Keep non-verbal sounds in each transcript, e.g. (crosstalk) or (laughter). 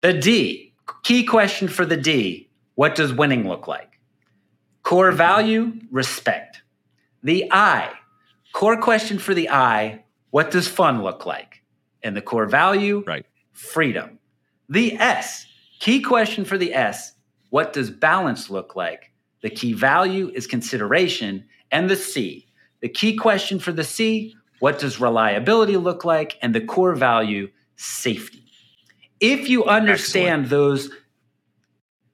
The D, key question for the D what does winning look like? Core mm-hmm. value, respect. The I, core question for the I what does fun look like? And the core value, right. freedom. The S, key question for the S what does balance look like? The key value is consideration. And the C, the key question for the C what does reliability look like? And the core value, safety. If you understand Excellent. those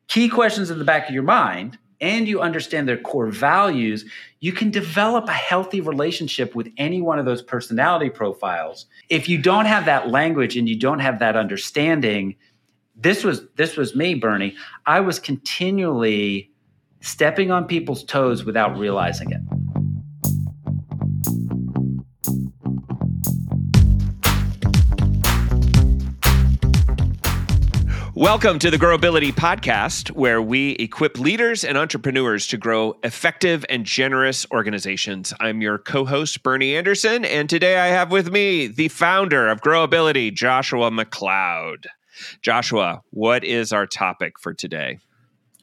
key questions in the back of your mind and you understand their core values, you can develop a healthy relationship with any one of those personality profiles. If you don't have that language and you don't have that understanding, this was this was me, Bernie. I was continually stepping on people's toes without realizing it. Welcome to the Growability Podcast, where we equip leaders and entrepreneurs to grow effective and generous organizations. I'm your co host, Bernie Anderson, and today I have with me the founder of Growability, Joshua MacLeod. Joshua, what is our topic for today?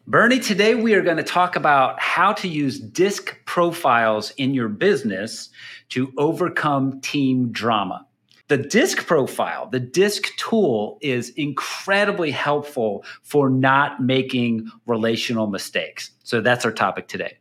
Bernie, today we are going to talk about how to use disc profiles in your business to overcome team drama. The disc profile, the disc tool is incredibly helpful for not making relational mistakes. So that's our topic today.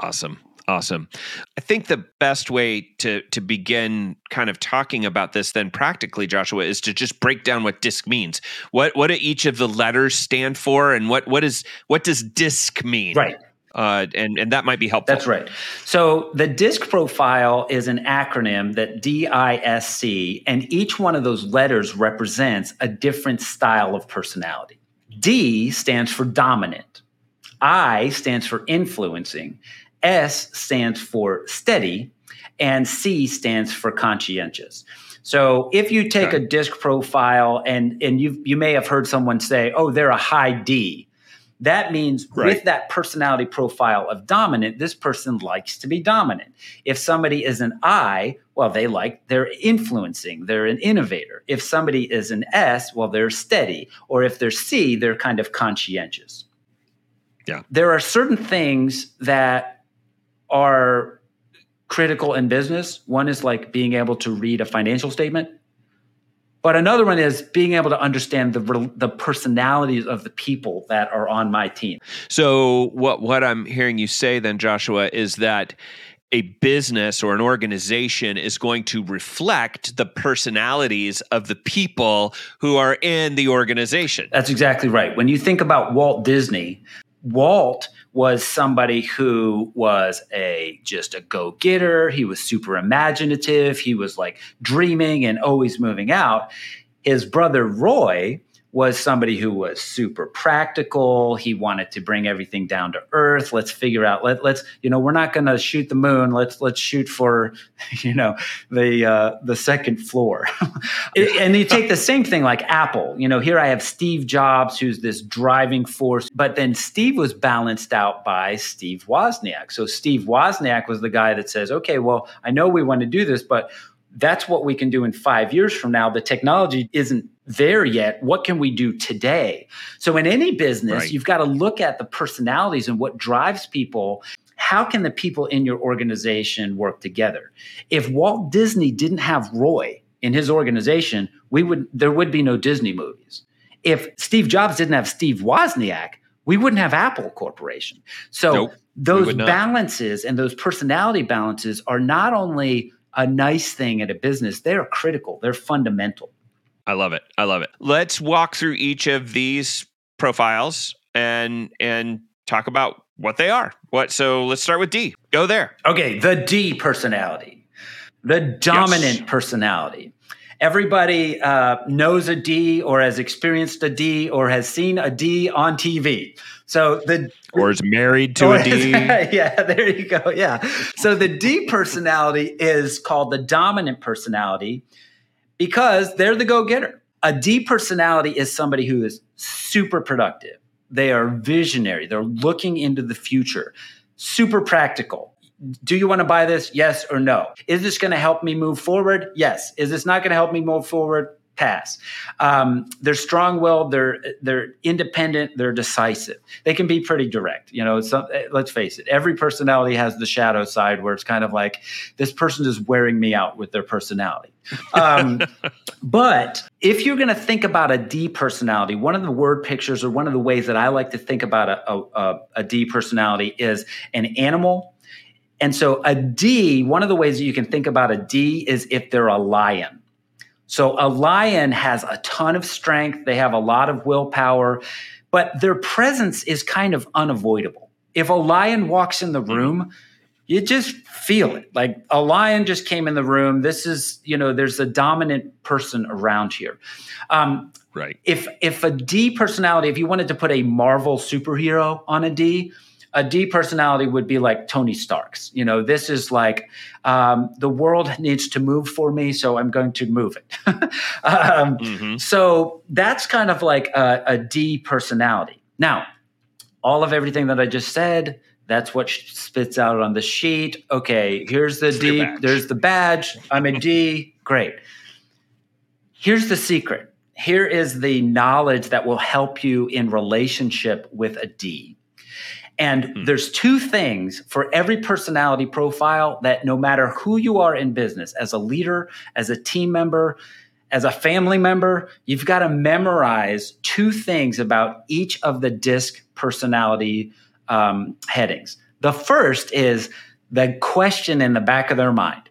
Awesome. Awesome. I think the best way to to begin kind of talking about this then practically Joshua is to just break down what disc means. What what do each of the letters stand for and what what is what does disc mean? Right uh, and and that might be helpful. That's right. So the DISC profile is an acronym that D-I-S-C, and each one of those letters represents a different style of personality. D stands for dominant. I stands for influencing. S stands for steady, and C stands for conscientious. So if you take okay. a disc profile and and you you may have heard someone say, "Oh, they're a high D." That means right. with that personality profile of dominant, this person likes to be dominant. If somebody is an I, well, they like, they're influencing, they're an innovator. If somebody is an S, well, they're steady. Or if they're C, they're kind of conscientious. Yeah. There are certain things that are critical in business. One is like being able to read a financial statement. But another one is being able to understand the the personalities of the people that are on my team. So what what I'm hearing you say then Joshua is that a business or an organization is going to reflect the personalities of the people who are in the organization. That's exactly right. When you think about Walt Disney, Walt was somebody who was a just a go-getter. He was super imaginative. He was like dreaming and always moving out. His brother Roy was somebody who was super practical. He wanted to bring everything down to earth. Let's figure out. Let, let's you know we're not going to shoot the moon. Let's let's shoot for (laughs) you know the uh, the second floor. (laughs) and you take the same thing like Apple. You know here I have Steve Jobs who's this driving force, but then Steve was balanced out by Steve Wozniak. So Steve Wozniak was the guy that says, okay, well I know we want to do this, but that's what we can do in five years from now. The technology isn't there yet. What can we do today? So, in any business, right. you've got to look at the personalities and what drives people. How can the people in your organization work together? If Walt Disney didn't have Roy in his organization, we would there would be no Disney movies. If Steve Jobs didn't have Steve Wozniak, we wouldn't have Apple Corporation. So nope, those balances and those personality balances are not only a nice thing at a business, they're critical, they're fundamental. I love it. I love it. Let's walk through each of these profiles and and talk about what they are. What so let's start with D. Go there. Okay, the D personality. The dominant yes. personality. Everybody uh, knows a D or has experienced a D or has seen a D on TV. So the or is married to a D. (laughs) yeah, there you go. Yeah. So the D personality is called the dominant personality because they're the go-getter. A D personality is somebody who is super productive. They are visionary. They're looking into the future. Super practical. Do you want to buy this? Yes or no? Is this going to help me move forward? Yes. Is this not going to help me move forward? Pass. Um, they're strong-willed. They're they're independent. They're decisive. They can be pretty direct. You know, some, eh, let's face it. Every personality has the shadow side where it's kind of like this person is wearing me out with their personality. Um, (laughs) but if you're going to think about a D personality, one of the word pictures or one of the ways that I like to think about a, a, a D personality is an animal. And so a D, one of the ways that you can think about a D is if they're a lion. So a lion has a ton of strength, they have a lot of willpower, but their presence is kind of unavoidable. If a lion walks in the room, you just feel it. Like a lion just came in the room. This is, you know, there's a dominant person around here. Um, right. If if a D personality, if you wanted to put a Marvel superhero on a D, a D personality would be like Tony Stark's. You know, this is like um, the world needs to move for me, so I'm going to move it. (laughs) um, mm-hmm. So that's kind of like a, a D personality. Now, all of everything that I just said that's what spits out on the sheet. Okay, here's the D. There's the badge. I'm a D. (laughs) Great. Here's the secret. Here is the knowledge that will help you in relationship with a D. And hmm. there's two things for every personality profile that no matter who you are in business, as a leader, as a team member, as a family member, you've got to memorize two things about each of the DISC personality um, headings. The first is the question in the back of their mind.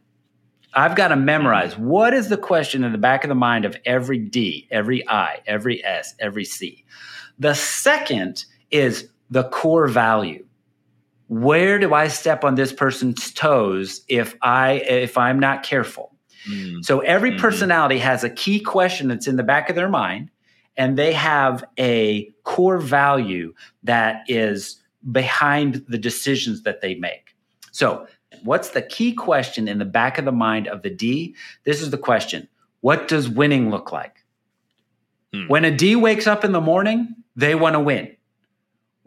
I've got to memorize what is the question in the back of the mind of every D, every I, every S, every C. The second is the core value. Where do I step on this person's toes if I if I'm not careful? Mm. So every mm-hmm. personality has a key question that's in the back of their mind and they have a core value that is behind the decisions that they make. So, what's the key question in the back of the mind of the D? This is the question What does winning look like? Hmm. When a D wakes up in the morning, they want to win.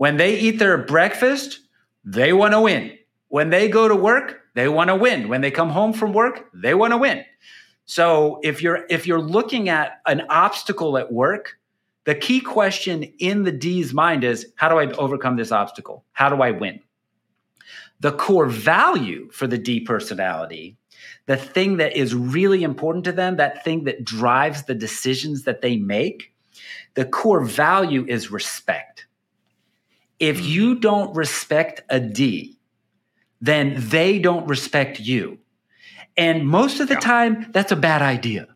When they eat their breakfast, they want to win. When they go to work, they want to win. When they come home from work, they want to win. So if you're if you're looking at an obstacle at work, the key question in the D's mind is how do I overcome this obstacle? How do I win? The core value for the D personality, the thing that is really important to them, that thing that drives the decisions that they make, the core value is respect. If mm-hmm. you don't respect a D, then they don't respect you. And most of the time, that's a bad idea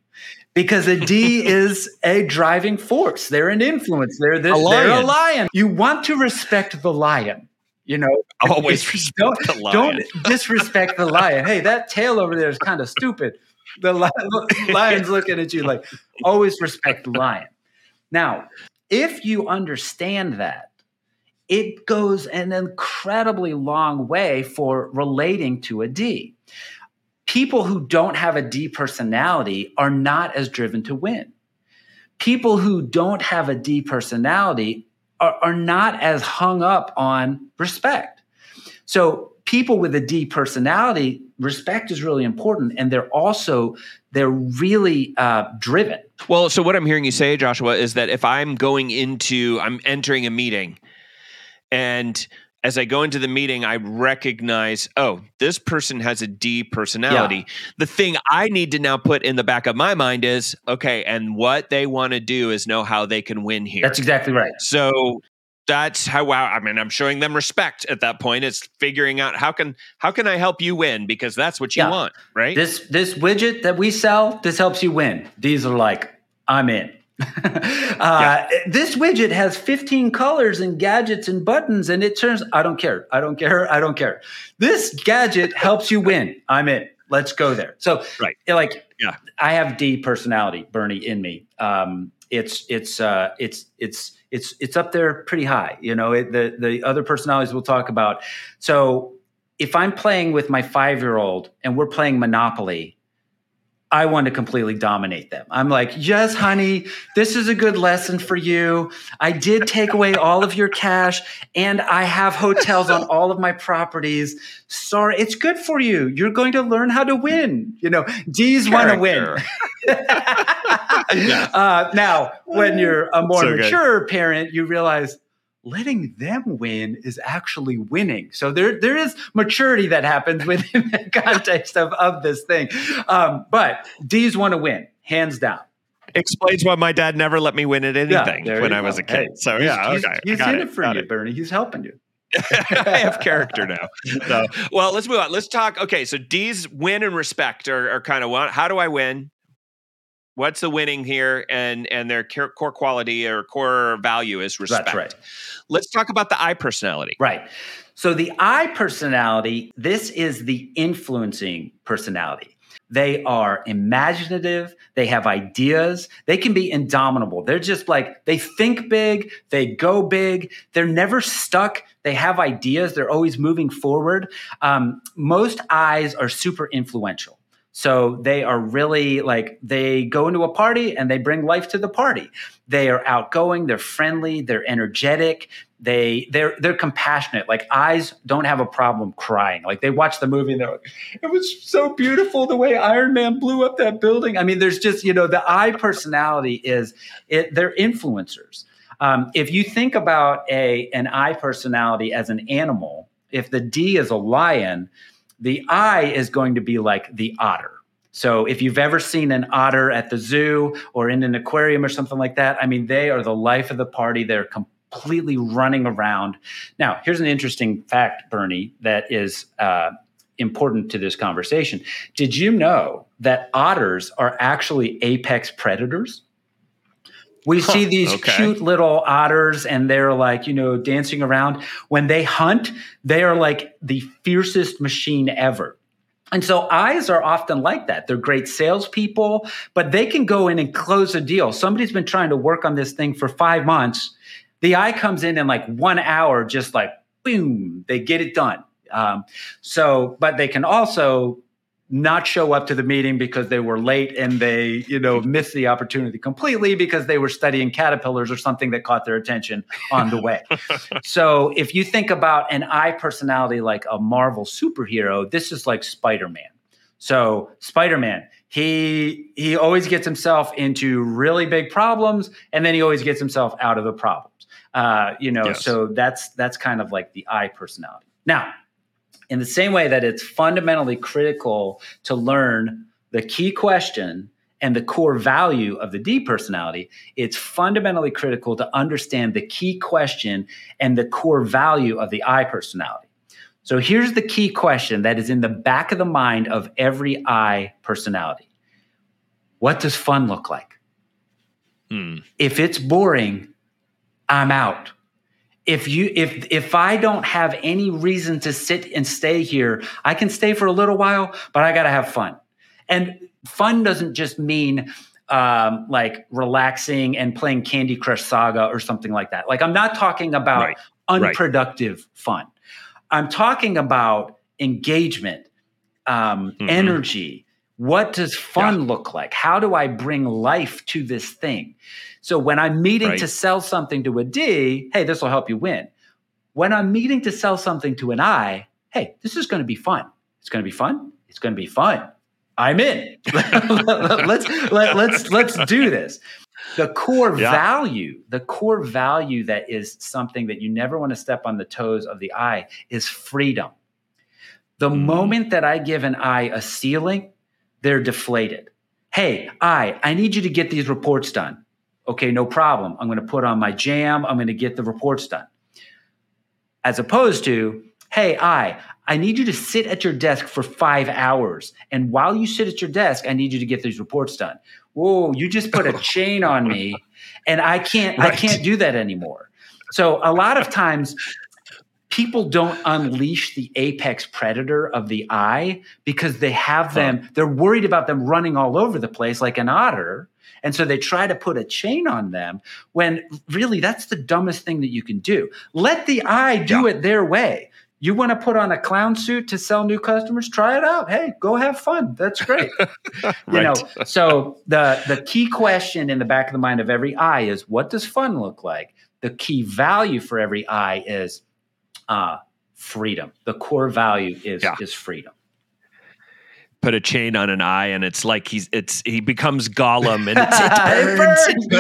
because a D (laughs) is a driving force. They're an influence. They're this. A they're a lion. You want to respect the lion. You know, always respect don't, the lion. Don't disrespect the lion. Hey, that tail over there is kind of stupid. The lion's looking at you like, always respect the lion. Now, if you understand that, it goes an incredibly long way for relating to a D people who don't have a D personality are not as driven to win. People who don't have a D personality are, are not as hung up on respect. So people with a D personality, respect is really important, and they're also they're really uh, driven. Well, so what I'm hearing you say, Joshua, is that if I'm going into, I'm entering a meeting, and as I go into the meeting, I recognize, oh, this person has a D personality. Yeah. The thing I need to now put in the back of my mind is, okay, and what they want to do is know how they can win here. That's exactly right. So that's how wow, I mean, I'm showing them respect at that point. It's figuring out how can how can I help you win because that's what you yeah. want, right? This this widget that we sell, this helps you win. These are like, I'm in. Uh, yeah. This widget has 15 colors and gadgets and buttons, and it turns. I don't care. I don't care. I don't care. This gadget helps you win. I'm in. Let's go there. So, right, like, yeah, I have D personality, Bernie, in me. Um, it's it's uh, it's it's it's it's up there pretty high. You know, it, the the other personalities we'll talk about. So, if I'm playing with my five year old and we're playing Monopoly, I want to completely dominate them. I'm like, yes, honey, this is a good lesson for you. I did take away all of your cash and I have hotels on all of my properties. Sorry, it's good for you. You're going to learn how to win. You know, D's want to win. (laughs) uh, now, when you're a more so mature good. parent, you realize letting them win is actually winning. So there, there is maturity that happens (laughs) within the context of, of this thing. Um, but D's want to win, hands down. Explains why my dad never let me win at anything yeah, when I was a kid. Hey, so yeah, he's, okay, he's in it, it for you, it. Bernie. He's helping you. (laughs) (laughs) I have character now. So, well, let's move on. Let's talk. Okay, so D's win and respect are, are kind of what? How do I win? What's the winning here? And and their core quality or core value is respect. That's right. Let's talk about the I personality. Right. So the I personality, this is the influencing personality. They are imaginative. They have ideas. They can be indomitable. They're just like, they think big. They go big. They're never stuck. They have ideas. They're always moving forward. Um, most eyes are super influential. So they are really like they go into a party and they bring life to the party. They are outgoing, they're friendly, they're energetic, they they're they're compassionate. Like I's don't have a problem crying. Like they watch the movie and they're like, it was so beautiful the way Iron Man blew up that building. I mean, there's just, you know, the I personality is it they're influencers. Um, if you think about a an I personality as an animal, if the D is a lion, the I is going to be like the otter. So if you've ever seen an otter at the zoo or in an aquarium or something like that, I mean, they are the life of the party. They're completely running around. Now, here's an interesting fact, Bernie, that is uh, important to this conversation. Did you know that otters are actually apex predators? We huh, see these okay. cute little otters and they're like, you know, dancing around. When they hunt, they are like the fiercest machine ever. And so eyes are often like that. They're great salespeople, but they can go in and close a deal. Somebody's been trying to work on this thing for five months. The eye comes in in like one hour, just like boom, they get it done. Um, so, but they can also not show up to the meeting because they were late and they, you know, missed the opportunity completely because they were studying caterpillars or something that caught their attention on the way. (laughs) so if you think about an I personality like a Marvel superhero, this is like Spider-Man. So Spider-Man, he he always gets himself into really big problems and then he always gets himself out of the problems. Uh, you know, yes. so that's that's kind of like the I personality. Now, in the same way that it's fundamentally critical to learn the key question and the core value of the D personality, it's fundamentally critical to understand the key question and the core value of the I personality. So here's the key question that is in the back of the mind of every I personality What does fun look like? Hmm. If it's boring, I'm out if you if if i don't have any reason to sit and stay here i can stay for a little while but i got to have fun and fun doesn't just mean um, like relaxing and playing candy crush saga or something like that like i'm not talking about right. unproductive right. fun i'm talking about engagement um, mm-hmm. energy what does fun yeah. look like how do i bring life to this thing so when I'm meeting right. to sell something to a D, hey, this will help you win. When I'm meeting to sell something to an I, hey, this is going to be fun. It's going to be fun. It's going to be fun. I'm in. (laughs) let's let, let's let's do this. The core yeah. value, the core value that is something that you never want to step on the toes of the I is freedom. The mm. moment that I give an I a ceiling, they're deflated. Hey, I, I need you to get these reports done. Okay, no problem. I'm going to put on my jam. I'm going to get the reports done. As opposed to, hey, I, I need you to sit at your desk for five hours. And while you sit at your desk, I need you to get these reports done. Whoa, you just put a (laughs) chain on me and I can't, right. I can't do that anymore. So a lot of times people don't unleash the apex predator of the eye because they have them, they're worried about them running all over the place like an otter and so they try to put a chain on them when really that's the dumbest thing that you can do. Let the eye do yeah. it their way. You want to put on a clown suit to sell new customers? Try it out. Hey, go have fun. That's great. right. (laughs) You know, so the the key question in the back of the mind of every eye is what does fun look like? The key value for every eye is uh, freedom. The core value is yeah. is freedom put a chain on an eye and it's like he's it's he becomes Gollum and it's, it (laughs) burns, it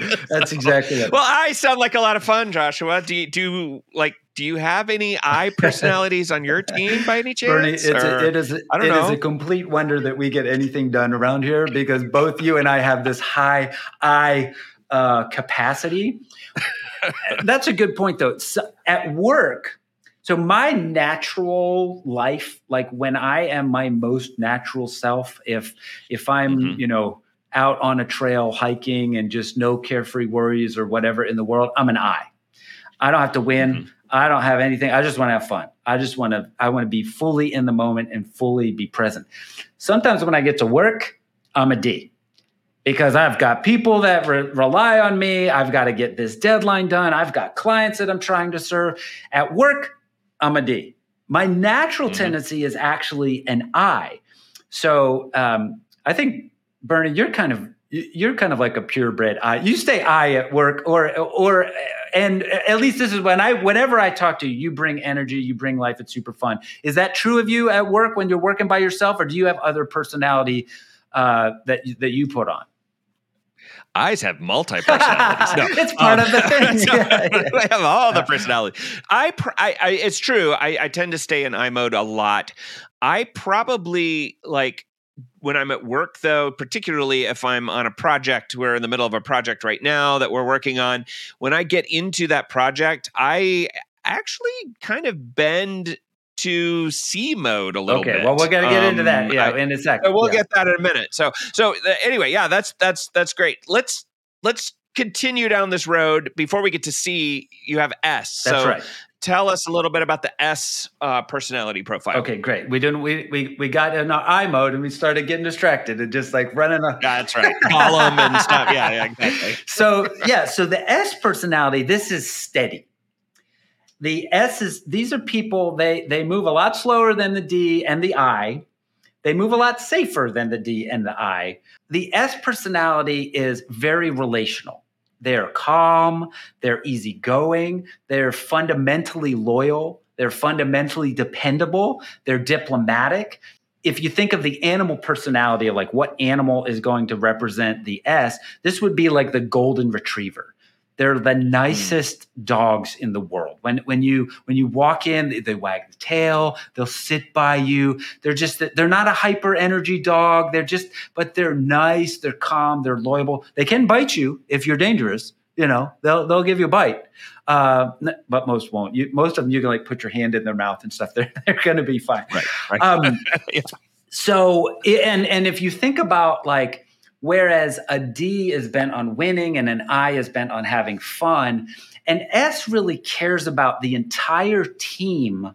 burns. (laughs) That's exactly it. Well, I sound like a lot of fun, Joshua. Do you do like do you have any eye (laughs) personalities on your team by any chance? Bernie, it's a, it is a, I don't it know. is a complete wonder that we get anything done around here because both you and I have this high eye uh, capacity. (laughs) That's a good point, though. So at work, so my natural life like when i am my most natural self if if i'm mm-hmm. you know out on a trail hiking and just no carefree worries or whatever in the world i'm an i i don't have to win mm-hmm. i don't have anything i just want to have fun i just want to i want to be fully in the moment and fully be present sometimes when i get to work i'm a d because I've got people that re- rely on me. I've got to get this deadline done. I've got clients that I'm trying to serve. At work, I'm a D. My natural mm-hmm. tendency is actually an I. So um, I think Bernie, you're kind of you're kind of like a purebred I. You stay I at work, or or and at least this is when I whenever I talk to you, you bring energy, you bring life. It's super fun. Is that true of you at work when you're working by yourself, or do you have other personality uh, that that you put on? Eyes have multi personalities. (laughs) No, it's part um, of the (laughs) thing. (laughs) yeah, yeah. have all the personality. I, I, I it's true. I, I tend to stay in I mode a lot. I probably like when I'm at work, though, particularly if I'm on a project, we're in the middle of a project right now that we're working on. When I get into that project, I actually kind of bend to C mode a little bit. okay, bit. well, we're gonna get um, into that, um, yeah, I, in a second. We'll yeah. get that in a minute. So, so uh, anyway, yeah, that's that's that's great. Let's let's continue down this road. Before we get to C, you have S. That's so right. Tell us a little bit about the S uh, personality profile. Okay, great. We didn't. We we we got in our I mode and we started getting distracted and just like running. A- that's right. Gollum and stuff. Yeah, yeah, exactly. (laughs) So yeah, so the S personality. This is steady the S is these are people they they move a lot slower than the D and the I. They move a lot safer than the D and the I. The S personality is very relational. They're calm, they're easygoing, they're fundamentally loyal, they're fundamentally dependable, they're diplomatic. If you think of the animal personality like what animal is going to represent the S, this would be like the golden retriever they're the hmm. nicest mm. dogs in the world. When when you when you walk in, they, they, wag the tail. They'll sit by you. They're just they're not a hyper energy dog. They're just but they're nice. They're calm. They're loyal. They can bite you if you're dangerous. You know they'll they'll give you a bite, uh, but most won't. You, most of them you can like put your hand in their mouth and stuff. (laughs) They're they're going to be fine. Right. right. Um, (laughs) yeah. So and and if you think about like Whereas a D is bent on winning and an I is bent on having fun. And S really cares about the entire team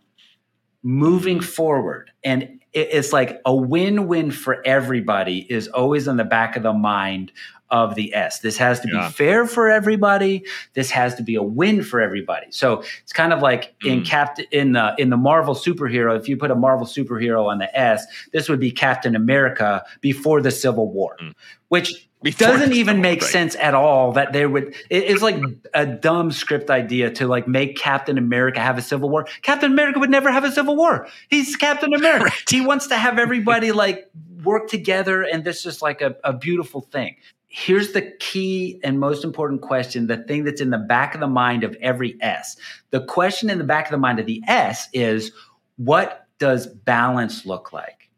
moving forward. And it's like a win win for everybody is always in the back of the mind of the S. This has to yeah. be fair for everybody. This has to be a win for everybody. So it's kind of like mm. in Captain in the in the Marvel superhero. If you put a Marvel superhero on the S, this would be Captain America before the Civil War, mm. which before doesn't even make right. sense at all that they would it, it's like a dumb script idea to like make captain america have a civil war captain america would never have a civil war he's captain america (laughs) right. he wants to have everybody like work together and this is like a, a beautiful thing here's the key and most important question the thing that's in the back of the mind of every S. The question in the back of the mind of the S is what does balance look like?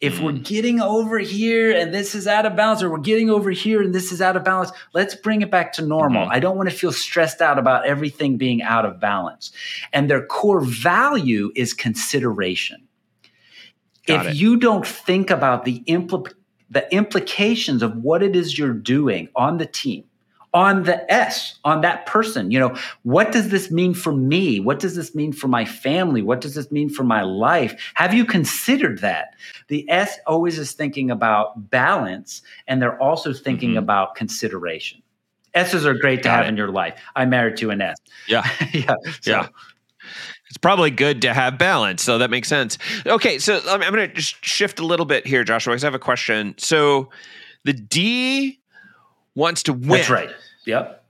If we're mm. getting over here and this is out of balance, or we're getting over here and this is out of balance, let's bring it back to normal. Mm-hmm. I don't want to feel stressed out about everything being out of balance. And their core value is consideration. If you don't think about the impl- the implications of what it is you're doing on the team on the S, on that person. You know, what does this mean for me? What does this mean for my family? What does this mean for my life? Have you considered that? The S always is thinking about balance, and they're also thinking mm-hmm. about consideration. S's are great to Got have it. in your life. I'm married to an S. Yeah. (laughs) yeah. So. Yeah. It's probably good to have balance, so that makes sense. Okay, so I'm, I'm going to just shift a little bit here, Joshua, because I have a question. So the D wants to win. That's right. Yep.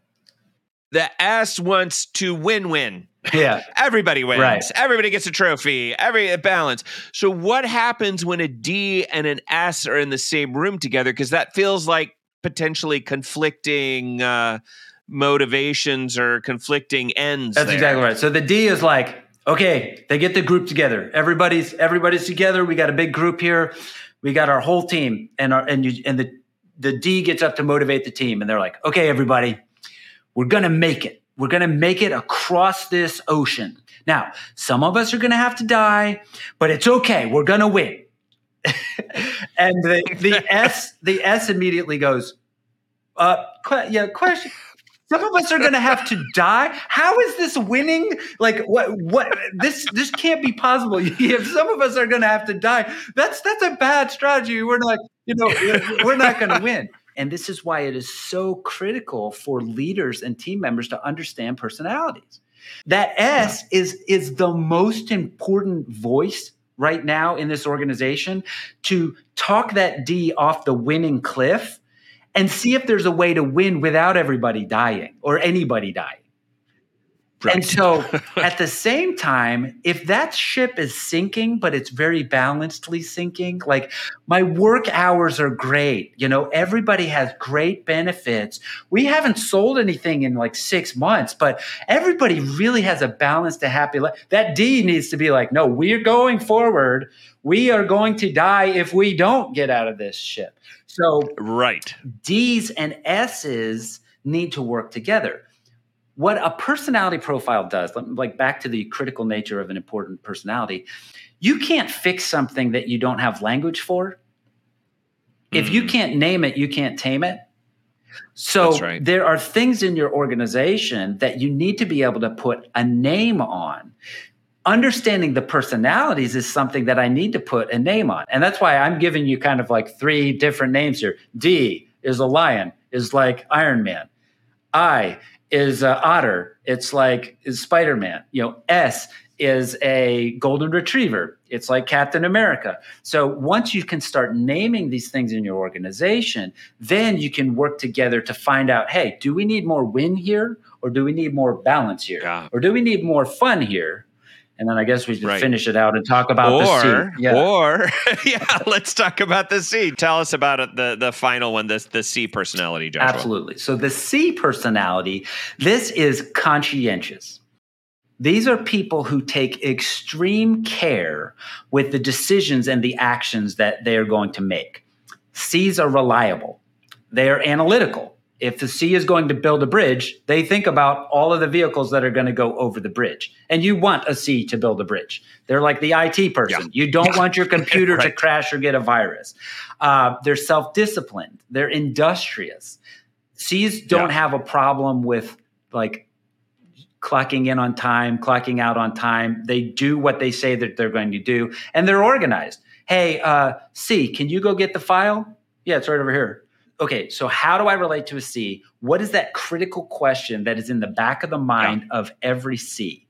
The S wants to win-win. Yeah. (laughs) Everybody wins. Right. Everybody gets a trophy. Every balance. So what happens when a D and an S are in the same room together? Because that feels like potentially conflicting uh, motivations or conflicting ends. That's there. exactly right. So the D is like, okay, they get the group together. Everybody's everybody's together. We got a big group here. We got our whole team, and our and you and the the D gets up to motivate the team, and they're like, okay, everybody, we're gonna make it. We're gonna make it across this ocean. Now, some of us are gonna have to die, but it's okay. We're gonna win. (laughs) and the the S the S immediately goes, uh, yeah, question. Some of us are going to have to die. How is this winning? Like what? What? This this can't be possible. (laughs) If some of us are going to have to die, that's that's a bad strategy. We're not, you know, we're not going to win. And this is why it is so critical for leaders and team members to understand personalities. That S yeah. is is the most important voice right now in this organization to talk that D off the winning cliff and see if there's a way to win without everybody dying or anybody dying. Right. And so (laughs) at the same time, if that ship is sinking, but it's very balancedly sinking, like my work hours are great. You know, everybody has great benefits. We haven't sold anything in like six months, but everybody really has a balanced and happy life. That D needs to be like, no, we're going forward. We are going to die if we don't get out of this ship. So, right. D's and S's need to work together what a personality profile does, like back to the critical nature of an important personality, you can't fix something that you don't have language for. Mm. If you mm. can't name it, you can't tame it. So right. there are things in your organization that you need to be able to put a name on. Understanding the personalities is something that I need to put a name on. And that's why I'm giving you kind of like three different names here. D is a lion, is like Iron Man. I is uh, Otter. It's like is Spider Man. You know, S is a golden retriever. It's like Captain America. So once you can start naming these things in your organization, then you can work together to find out, hey, do we need more win here, or do we need more balance here, yeah. or do we need more fun here? And then I guess we should right. finish it out and talk about or, the C. Yeah. Or (laughs) yeah, let's talk about the C. Tell us about it, the the final one, the the C personality, Joshua. Absolutely. So the C personality, this is conscientious. These are people who take extreme care with the decisions and the actions that they are going to make. C's are reliable. They are analytical if the C is going to build a bridge, they think about all of the vehicles that are going to go over the bridge. And you want a C to build a bridge. They're like the IT person. Yeah. You don't want your (laughs) computer right. to crash or get a virus. Uh, they're self disciplined, they're industrious. C's don't yeah. have a problem with like clocking in on time, clocking out on time. They do what they say that they're going to do, and they're organized. Hey, uh, C, can you go get the file? Yeah, it's right over here okay, so how do I relate to a C? What is that critical question that is in the back of the mind yeah. of every C?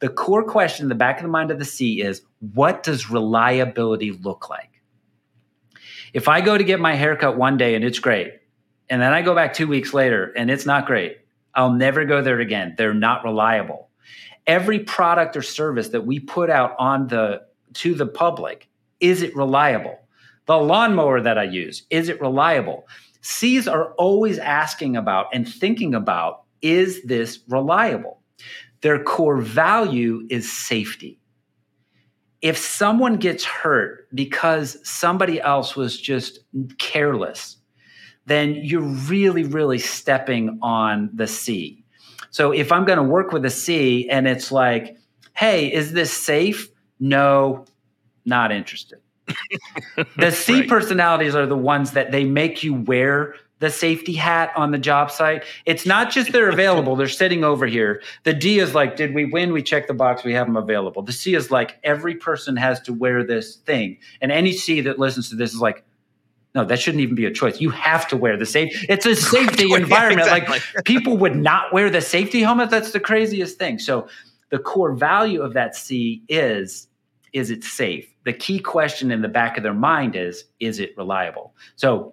The core question in the back of the mind of the C is what does reliability look like? If I go to get my haircut one day and it's great, and then I go back two weeks later and it's not great, I'll never go there again. They're not reliable. Every product or service that we put out on the to the public, is it reliable? The lawnmower that I use, is it reliable? C's are always asking about and thinking about is this reliable? Their core value is safety. If someone gets hurt because somebody else was just careless, then you're really, really stepping on the C. So if I'm going to work with a C and it's like, hey, is this safe? No, not interested the C right. personalities are the ones that they make you wear the safety hat on the job site. It's not just they're available, they're sitting over here. The D is like, did we win? We check the box, we have them available. The C is like, every person has to wear this thing. And any C that listens to this is like, no, that shouldn't even be a choice. You have to wear the safety. It's a (laughs) safety environment. yeah, exactly. Like (laughs) people would not wear the safety helmet. That's the craziest thing. So the core value of that C is is it safe? The key question in the back of their mind is is it reliable? So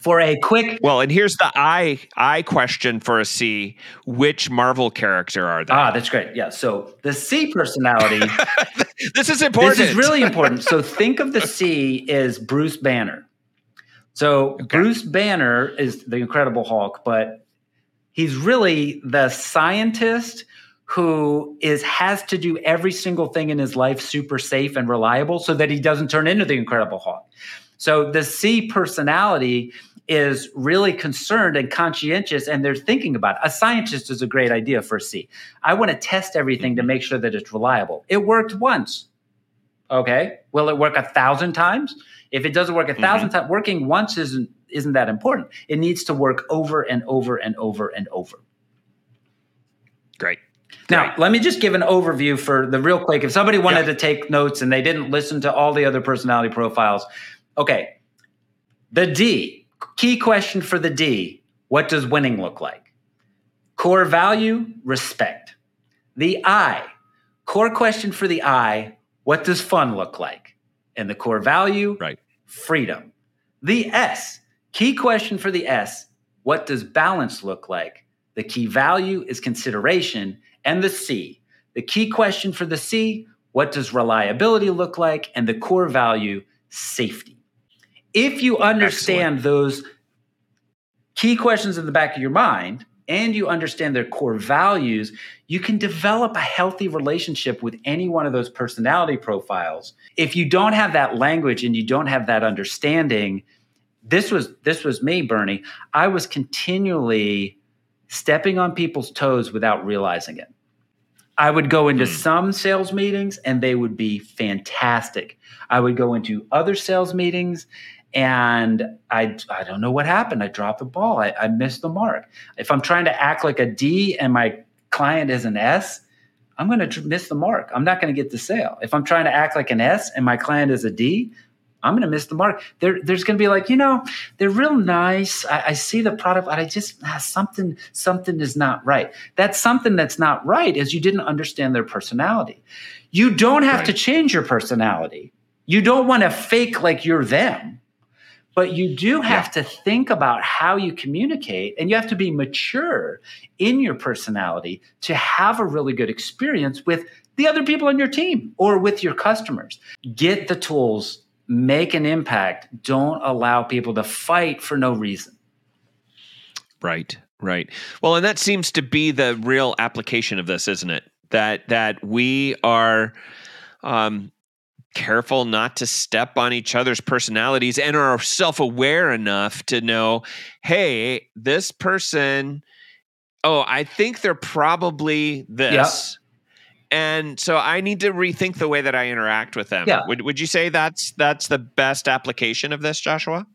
for a quick well and here's the i i question for a c which marvel character are they? Ah that's great. Yeah so the c personality (laughs) this is important. This is really important. So think of the c as bruce banner. So okay. bruce banner is the incredible hulk but he's really the scientist who is has to do every single thing in his life super safe and reliable so that he doesn't turn into the incredible hulk so the c personality is really concerned and conscientious and they're thinking about it. a scientist is a great idea for C. I want to test everything to make sure that it's reliable. It worked once. Okay. Will it work a thousand times? If it doesn't work a 1000 mm-hmm. times, working once isn't isn't that important. It needs to work over and over and over and over. Now, Great. let me just give an overview for the real quick. If somebody wanted yeah. to take notes and they didn't listen to all the other personality profiles, okay. The D, Key question for the D What does winning look like? Core value, respect. The I, core question for the I What does fun look like? And the core value, right. freedom. The S, key question for the S What does balance look like? The key value is consideration. And the C, the key question for the C What does reliability look like? And the core value, safety. If you understand Excellent. those key questions in the back of your mind and you understand their core values, you can develop a healthy relationship with any one of those personality profiles. If you don't have that language and you don't have that understanding, this was this was me, Bernie. I was continually stepping on people's toes without realizing it. I would go into mm. some sales meetings and they would be fantastic. I would go into other sales meetings and I, I don't know what happened. I dropped the ball. I, I missed the mark. If I'm trying to act like a D and my client is an S, I'm going to miss the mark. I'm not going to get the sale. If I'm trying to act like an S and my client is a D, I'm going to miss the mark. There, there's going to be like, you know, they're real nice. I, I see the product, but I just ah, something, something is not right. That's something that's not right is you didn't understand their personality. You don't have right. to change your personality. You don't want to fake like you're them but you do have yeah. to think about how you communicate and you have to be mature in your personality to have a really good experience with the other people on your team or with your customers. Get the tools, make an impact. Don't allow people to fight for no reason. Right, right. Well, and that seems to be the real application of this, isn't it? That that we are um, careful not to step on each other's personalities and are self-aware enough to know hey this person oh i think they're probably this. And so i need to rethink the way that i interact with them yeah. would, would you say that's that's the best application of this joshua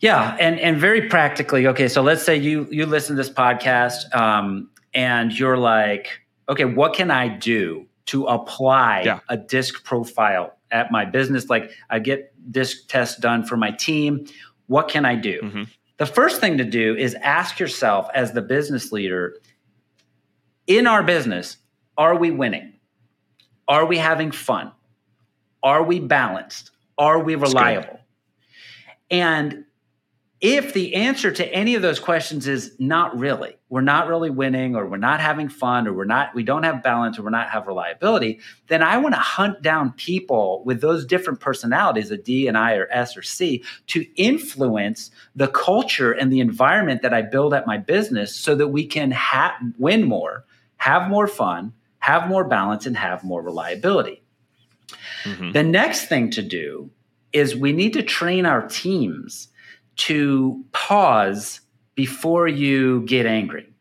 yeah and and very practically okay so let's say you you listen to this podcast um, and you're like okay what can i do to apply yeah. a disc profile at my business. Like I get disc tests done for my team. What can I do? Mm-hmm. The first thing to do is ask yourself, as the business leader, in our business, are we winning? Are we having fun? Are we balanced? Are we reliable? And if the answer to any of those questions is not really, we're not really winning, or we're not having fun, or we're not, we don't have balance, or we're not have reliability, then I want to hunt down people with those different personalities, a D and I or S or C, to influence the culture and the environment that I build at my business so that we can ha- win more, have more fun, have more balance, and have more reliability. Mm-hmm. The next thing to do is we need to train our teams to pause before you get angry.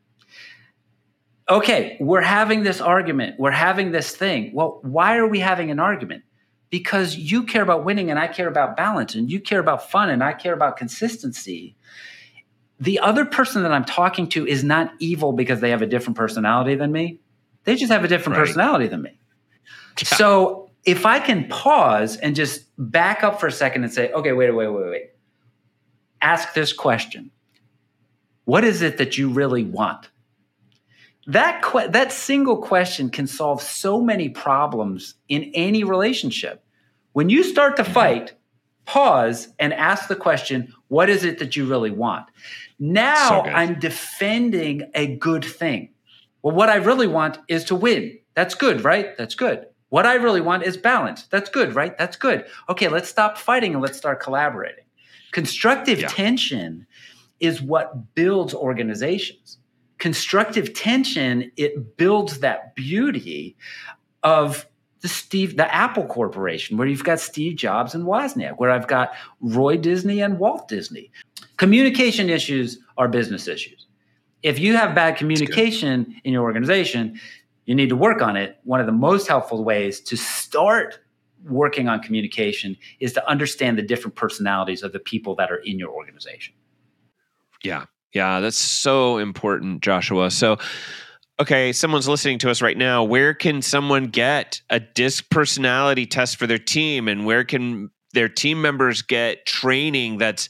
Okay, we're having this argument, we're having this thing. Well, why are we having an argument? Because you care about winning and I care about balance, and you care about fun and I care about consistency. The other person that I'm talking to is not evil because they have a different personality than me. They just have a different right. personality than me. Yeah. So if I can pause and just back up for a second and say, okay, wait, wait, wait, wait ask this question What is it that you really want? that que- that single question can solve so many problems in any relationship. When you start to mm-hmm. fight, pause and ask the question, what is it that you really want? Now so I'm defending a good thing. Well, what I really want is to win. That's good, right? That's good. What I really want is balance. That's good, right? That's good. Okay, let's stop fighting and let's start collaborating. Constructive yeah. tension is what builds organizations. Constructive tension, it builds that beauty of the Steve, the Apple Corporation, where you've got Steve Jobs and Wozniak, where I've got Roy Disney and Walt Disney. Communication issues are business issues. If you have bad communication in your organization, you need to work on it. One of the most helpful ways to start working on communication is to understand the different personalities of the people that are in your organization. Yeah. Yeah, that's so important, Joshua. So, okay, someone's listening to us right now. Where can someone get a disc personality test for their team and where can their team members get training that's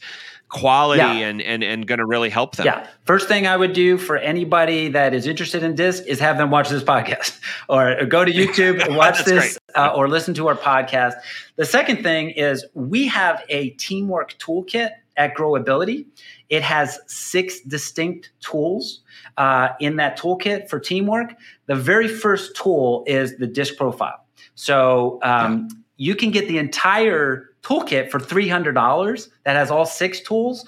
quality yeah. and and and going to really help them. Yeah. First thing I would do for anybody that is interested in disc is have them watch this podcast (laughs) or go to YouTube and (laughs) watch this uh, or listen to our podcast. The second thing is we have a teamwork toolkit at Growability. It has six distinct tools uh, in that toolkit for teamwork. The very first tool is the disc profile. So um, yeah. you can get the entire toolkit for $300 that has all six tools.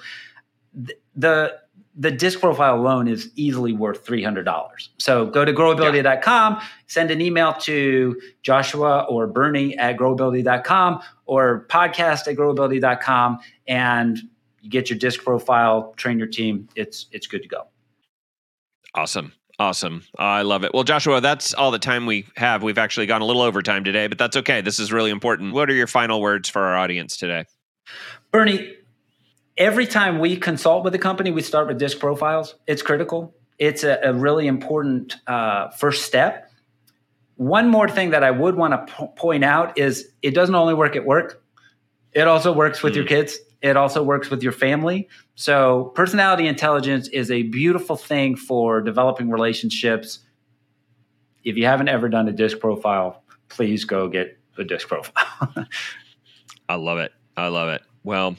The the disc profile alone is easily worth $300. So go to growability.com, send an email to Joshua or Bernie at growability.com or podcast at growability.com and you get your disc profile, train your team. It's it's good to go. Awesome. Awesome. I love it. Well, Joshua, that's all the time we have. We've actually gone a little over time today, but that's okay. This is really important. What are your final words for our audience today? Bernie, every time we consult with a company, we start with disc profiles. It's critical. It's a, a really important uh, first step. One more thing that I would want to po- point out is it doesn't only work at work, it also works with mm. your kids it also works with your family. So, personality intelligence is a beautiful thing for developing relationships. If you haven't ever done a disc profile, please go get a disc profile. (laughs) I love it. I love it. Well,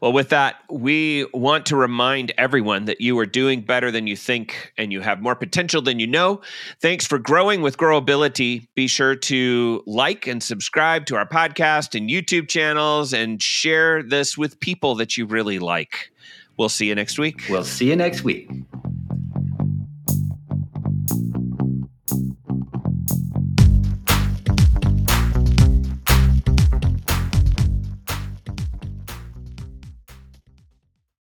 well, with that, we want to remind everyone that you are doing better than you think and you have more potential than you know. Thanks for growing with Growability. Be sure to like and subscribe to our podcast and YouTube channels and share this with people that you really like. We'll see you next week. We'll see you next week.